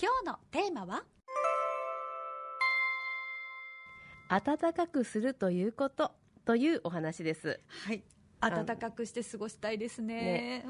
今日のテーマは？暖かくするということというお話です。はい。暖かくして過ごしたいですね。ね。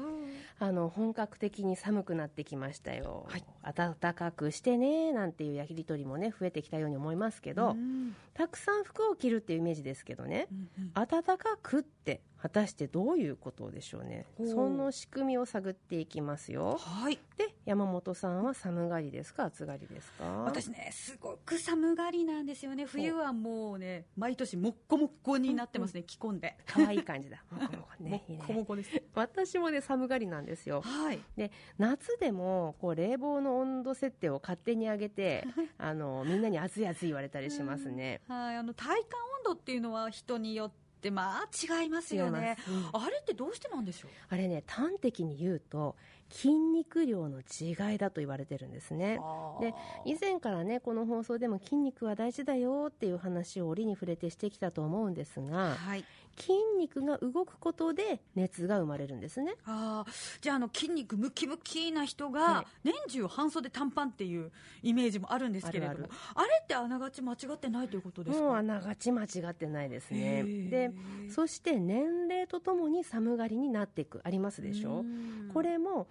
あの本格的に寒くなってきましたよ、はい。暖かくしてねなんていうやりとりもね増えてきたように思いますけど、うん。たくさん服を着るっていうイメージですけどね、うんうん。暖かくって果たしてどういうことでしょうね。その仕組みを探っていきますよ。はい。で山本さんは寒がりですか？暑がりですか？私ねすごく寒がりなんですよね。冬はもうね毎年もっこもっこになってますね着込んで。可愛い感じだ。もこもこね。いいね。こもこです。私もね寒がりなんですよ。はい。で夏でもこう冷房の温度設定を勝手に上げて あのみんなに暑い暑い言われたりしますね。はい。あの体感温度っていうのは人によってまあ違いますよね。うん。あれってどうしてなんでしょう？あれね端的に言うと筋肉量の違いだと言われてるんですね。で以前からねこの放送でも筋肉は大事だよっていう話を折に触れてしてきたと思うんですがはい。筋肉が動くことで熱が生まれるんですね。あー。じゃああの筋肉ムキムキな人がはい。年中半袖短パンっていうイメージもあるんですけれどもあある。あるれってあながち間違ってないということですか？もうあながち間違ってないですへね。ー。でそして年齢とともに寒がりになっていくありますでしょ？うん。これも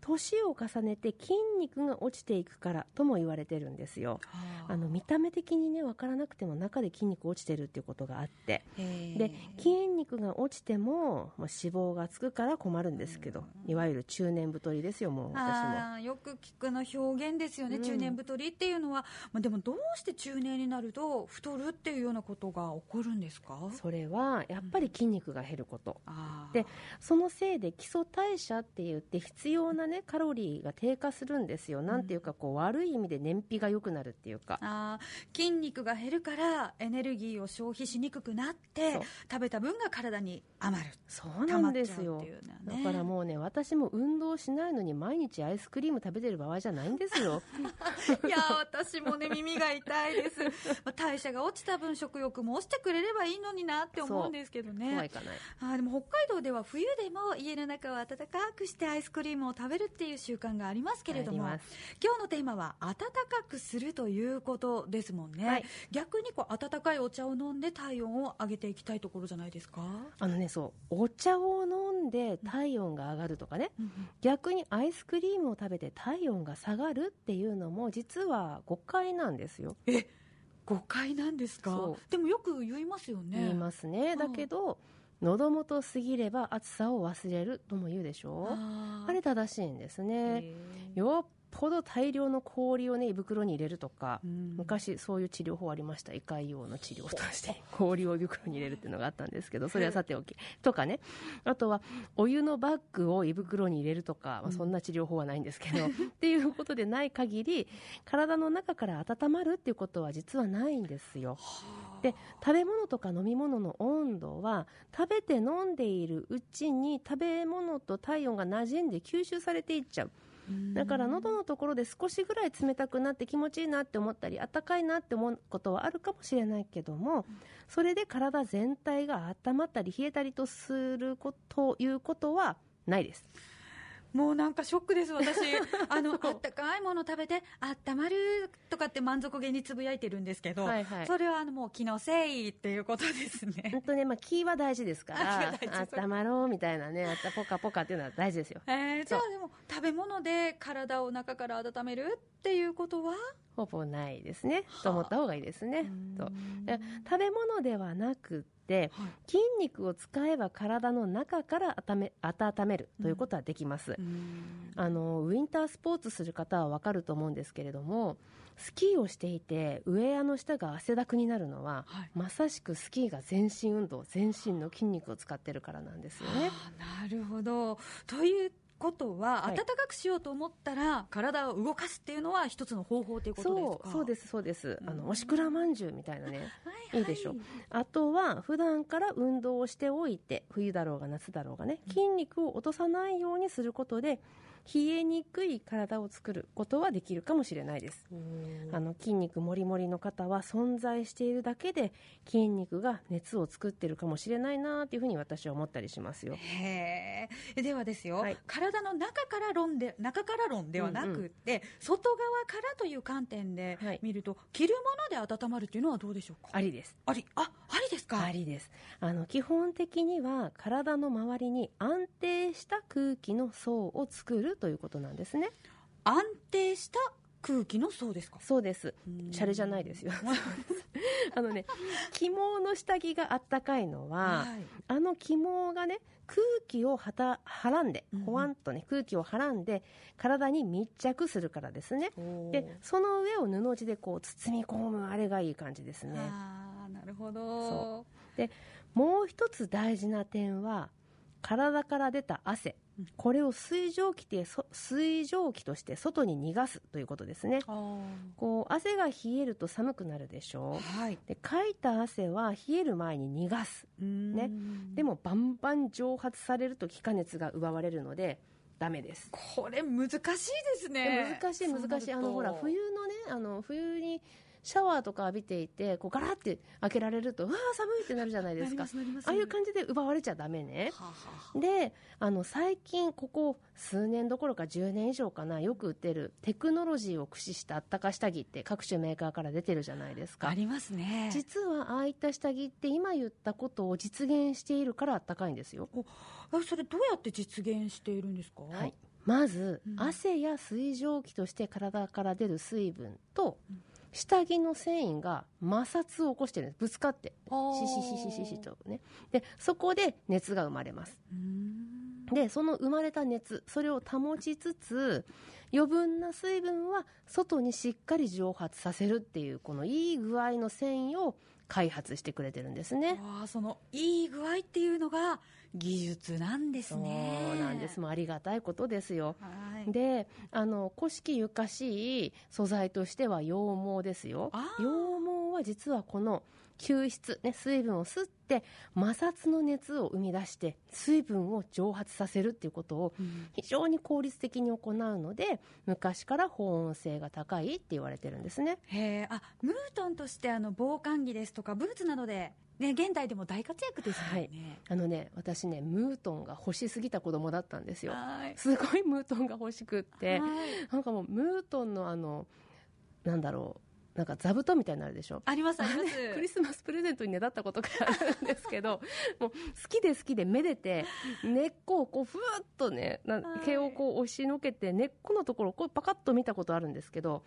年を重ねて筋肉が落ちていくからとも言われてるんですよ。はあ。あの見た目的にね分からなくても中で筋肉落ちてるっていうことがあって。で筋肉が落ちても、まあ、脂肪がつくから困るんですけどいわゆる中年太りですよもう私も。よく聞くの表現ですよね、うん。中年太りっていうのは、まあ、でもどうして中年になると太るっていうようなことが起こるんですか？それはやっぱり筋肉が減ること。あー。でそのせいで基礎代謝って言って必要なねカロリーが低下するんですよ、なんていうかこう悪い意味で燃費が良くなるっていうか。あー筋肉が減るからエネルギーを消費しにくくなって食べた分が体に余る。そうなんですよ。ね。だからもうね私も運動しないのに毎日アイスクリーム食べてる場合じゃないんですよ。いやー私もね耳が痛いです、まあ、代謝が落ちた分食欲も落ちてくれればいいのになって思うんですけどね。あーでも北海道では冬でも家の中を暖かくしてアイスクリームを食べるっていう習慣がありますけれども今日のテーマは暖かくするということですもんね、はい。逆にこう温かいお茶を飲んで体温を上げていきたいところじゃないですか、あのねそうお茶を飲んで体温が上がるとかね。逆にアイスクリームを食べて体温が下がるっていうのも実は誤解なんですよ。え誤解なんですか？そでもよく言いますよね。言いますね。んだけど喉元過ぎれば暑さを忘れるとも言うでしょあー。あれ正しいんですへねー。よっぽど大量の氷をね胃袋に入れるとかうん。昔そういう治療法ありました。胃潰瘍の治療として氷を胃袋に入れるっていうのがあったんですけどそれはさておき。とかね。あとはお湯のバッグを胃袋に入れるとか、まあ、そんな治療法はないんですけど、っていうことでない限り体の中から温まるっていうことは実はないんですよで食べ物とか飲み物の温度は食べて飲んでいるうちに食べ物と体温が馴染んで吸収されていっちゃう。だから喉のところで少しぐらい冷たくなって気持ちいいなって思ったり暖かいなって思うことはあるかもしれないけどもそれで体全体が温まったり冷えたりとするこということはないですもうなんかショックです、私。あの、あったかいもの食べて、あったまるとかって満足げにつぶやいてるんですけど、はいはい。それはあのもう気のせいっていうことですね。本当ね、まあ、気は大事ですかあら 気が大事温まろうみたいなねあったポカポカっていうのは大事ですよ。えー、じゃあでも食べ物で体を中から温めるっていうことは？ほぼないですね。と思った方がいいですね。そうでうん食べ物ではなくってはい筋肉を使えば体の中から温め温めるということはできます、うんあのウィンタースポーツする方は分かると思うんですけれどもスキーをしていてウェアの下が汗だくになるのは、はいまさしくスキーが全身運動全身の筋肉を使ってるからなんですよね。なるほど。ということは、はい。暖かくしようと思ったら体を動かすっていうのは一つの方法ということですか？そうそうですそうです。あうん。のおしくらまんじゅうみたいなね。はいいい。でしょ？あとは普段から運動をしておいて冬だろうが夏だろうがね筋肉を落とさないようにすることで冷えにくい体を作ることはできるかもしれないです。あの筋肉もりもりの方は存在しているだけで筋肉が熱を作ってるかもしれないなというふうに私は思ったりしますよ。へえではですよ、はい。体の中から論で中から論ではなくって、外側からという観点ではい。見ると、着るもので温まるっていうのはどうでしょうか？ありです。あり。あありですか？ありです。あの基本的には体の周りに安定した空気の層を作るということなんですね。安定した空気の層ですか？そうです。うん。シャレじゃないですよ。あのね起毛の下着があったかいのは、はい。あの起毛がね空気をはたはらんでほわんとね空気をはらんで体に密着するからですね。でその上を布地でこう包み込むあれがいい感じですね。あーなるほど。もう一つ大事な点は体から出た汗。うんこれを水蒸気でそ水蒸気として外に逃がすということですね。こう汗が冷えると寒くなるでしょう。はい。でかいた汗は冷える前に逃がす。ね。ねでもバンバン蒸発されると気化熱が奪われるのでダメです。これ難しいですでね難しい難しい。あのほら冬のねあの冬にシャワーとか浴びていてこうガラって開けられるとうわー寒いってなるじゃないですか。ああいう感じで奪われちゃダメね。はあはあであの最近ここ数年どころか10年以上かなよく売ってるテクノロジーを駆使したあったか下着って各種メーカーから出てるじゃないですか。ありますね。実はああいった下着って今言ったことを実現しているからあったかいんですよ。あそれどうやって実現しているんですか？はい、まず、うん。汗や水蒸気として体から出る水分と、うん下着の繊維が摩擦を起こしてるんです。ぶつかって。シシシシシシとね。でそこで熱が生まれます。でその生まれた熱それを保ちつつ余分な水分は外にしっかり蒸発させるっていうこのいい具合の繊維を開発してくれてるんですね。そのいい具合っていうのが技術なんですそうねなんです。もうありがたいことですよ。はい。であの古式ゆかしい素材としては羊毛ですよ。羊毛は実はこの吸湿、ね、水分を吸って摩擦の熱を生み出して水分を蒸発させるっていうことをうん。非常に効率的に行うので昔から保温性が高いって言われてるんですね。へえあムートンとしてあの防寒着ですとかブーツなどで、ね、現代でも大活躍ですよね、あのね私ねムートンが欲しすぎた子供だったんですよ。はい。すごいムートンが欲しくって。はい。なんかもうムートンのあのなんだろうなんか座布団みたいになるでしょ？ありますあります。クリスマスプレゼントにねだったことがあるんですけど もう好きで好きでめでて根っこをこうふーっとね毛をこう押しのけて根っこのところをこうパカッと見たことあるんですけど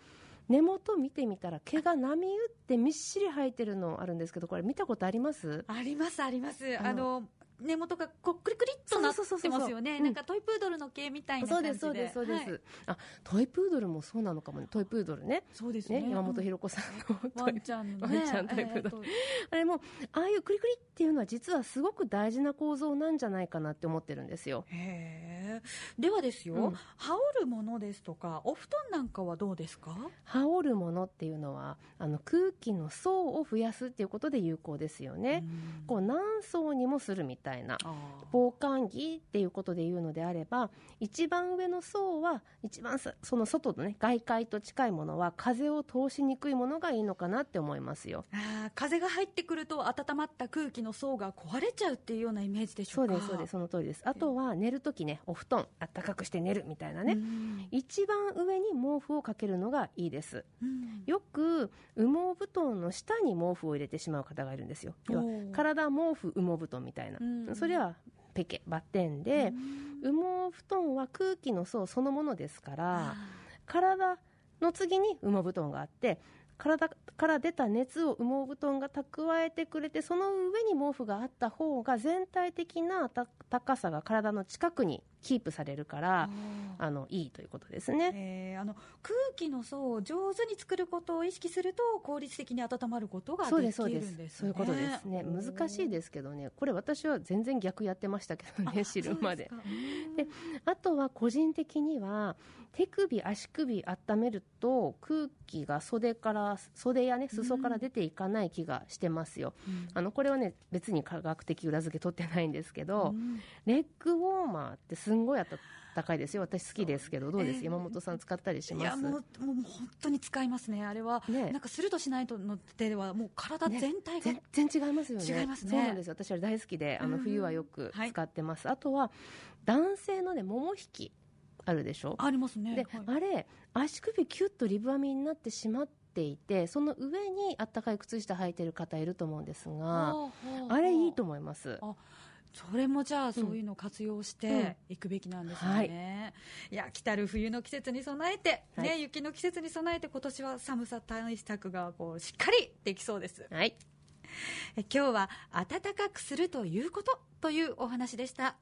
根元見てみたら毛が波打ってみっしり生えてるのあるんですけどこれ見たことあります？ありますあります。あの。根元がこうクリクリっとなってそうそうそうそうますよねう。んなんかトイプードルの毛みたいなそう感じで。ですそうですそうです、はい。あトイプードルもそうなのかもね。トイプードルね。そうですね。ね山本ひろ子さんのワンちゃんのね。ワンちゃんトイプードル。えーと。あれもああいうクリクリっていうのは実はすごく大事な構造なんじゃないかなって思ってるんですよ。へえではですよ、うん。羽織るものですとかお布団なんかはどうですか？羽織るものっていうのはあの空気の層を増やすっていうことで有効ですよね、うん。こう何層にもするみたいな。あ防寒着っていうことで言うのであれば一番上の層は一番さその外のね外界と近いものは風を通しにくいものがいいのかなって思いますよ。ーあー風が入ってくると温まった空気の層が壊れちゃうっていうようなイメージでしょか？そううですそうです。その通りです。あとは寝るときねお布団あったかくして寝るみたいなね、うん。一番上に毛布をかけるのがいいです。うん。よく羽毛布団の下に毛布を入れてしまう方がいるんですよ。体毛布羽毛布団みたいな、うん。それはペケバッテンで。う、ん。羽毛布団は空気の層そのものですからあ体の次に羽毛布団があって体から出た熱を羽毛布団が蓄えてくれてその上に毛布があった方が全体的なた高さが体の近くにキープされるかーらあのいいということですね。えーあの空気の層を上手に作ることを意識すると効率的に温まることがそうできですそうでするんです。そういうことですね。難しいですすけどね。これ私は全然逆やってましたけどね知るまで。であとは個人的には手首足首温めると空気が袖から袖やね裾から出ていかない気がしてますよ、あのこれはね別に科学的裏付け取ってないんですけど、レッグウォーマーってすすんごい暖かいですよ。私好きですけどどうです、えー山本さん使ったりしいます？やもうもう本当に使いますね、あれは、ね。なんかするとしないとの手では、もう体全体が、全然違いますよね。違いますね。そうなんですよ。私は大好きであうんの冬はよくはい。使ってます、あとは男性のねもも引きあるでしょ？ありますね、で、はい。あれ足首キュッとリブ編みになってしまっていてその上にあったかい靴下履いてる方いると思うんですがはあ。あれいいと思います。あそれもじゃあ、そういうのを活用していくべきなんですね、い、や来たる冬の季節に備えて、はい。ね、雪の季節に備えて、今年は寒さ対策がこうしっかりできそうです。はい。え今日は暖かくするということというお話でした。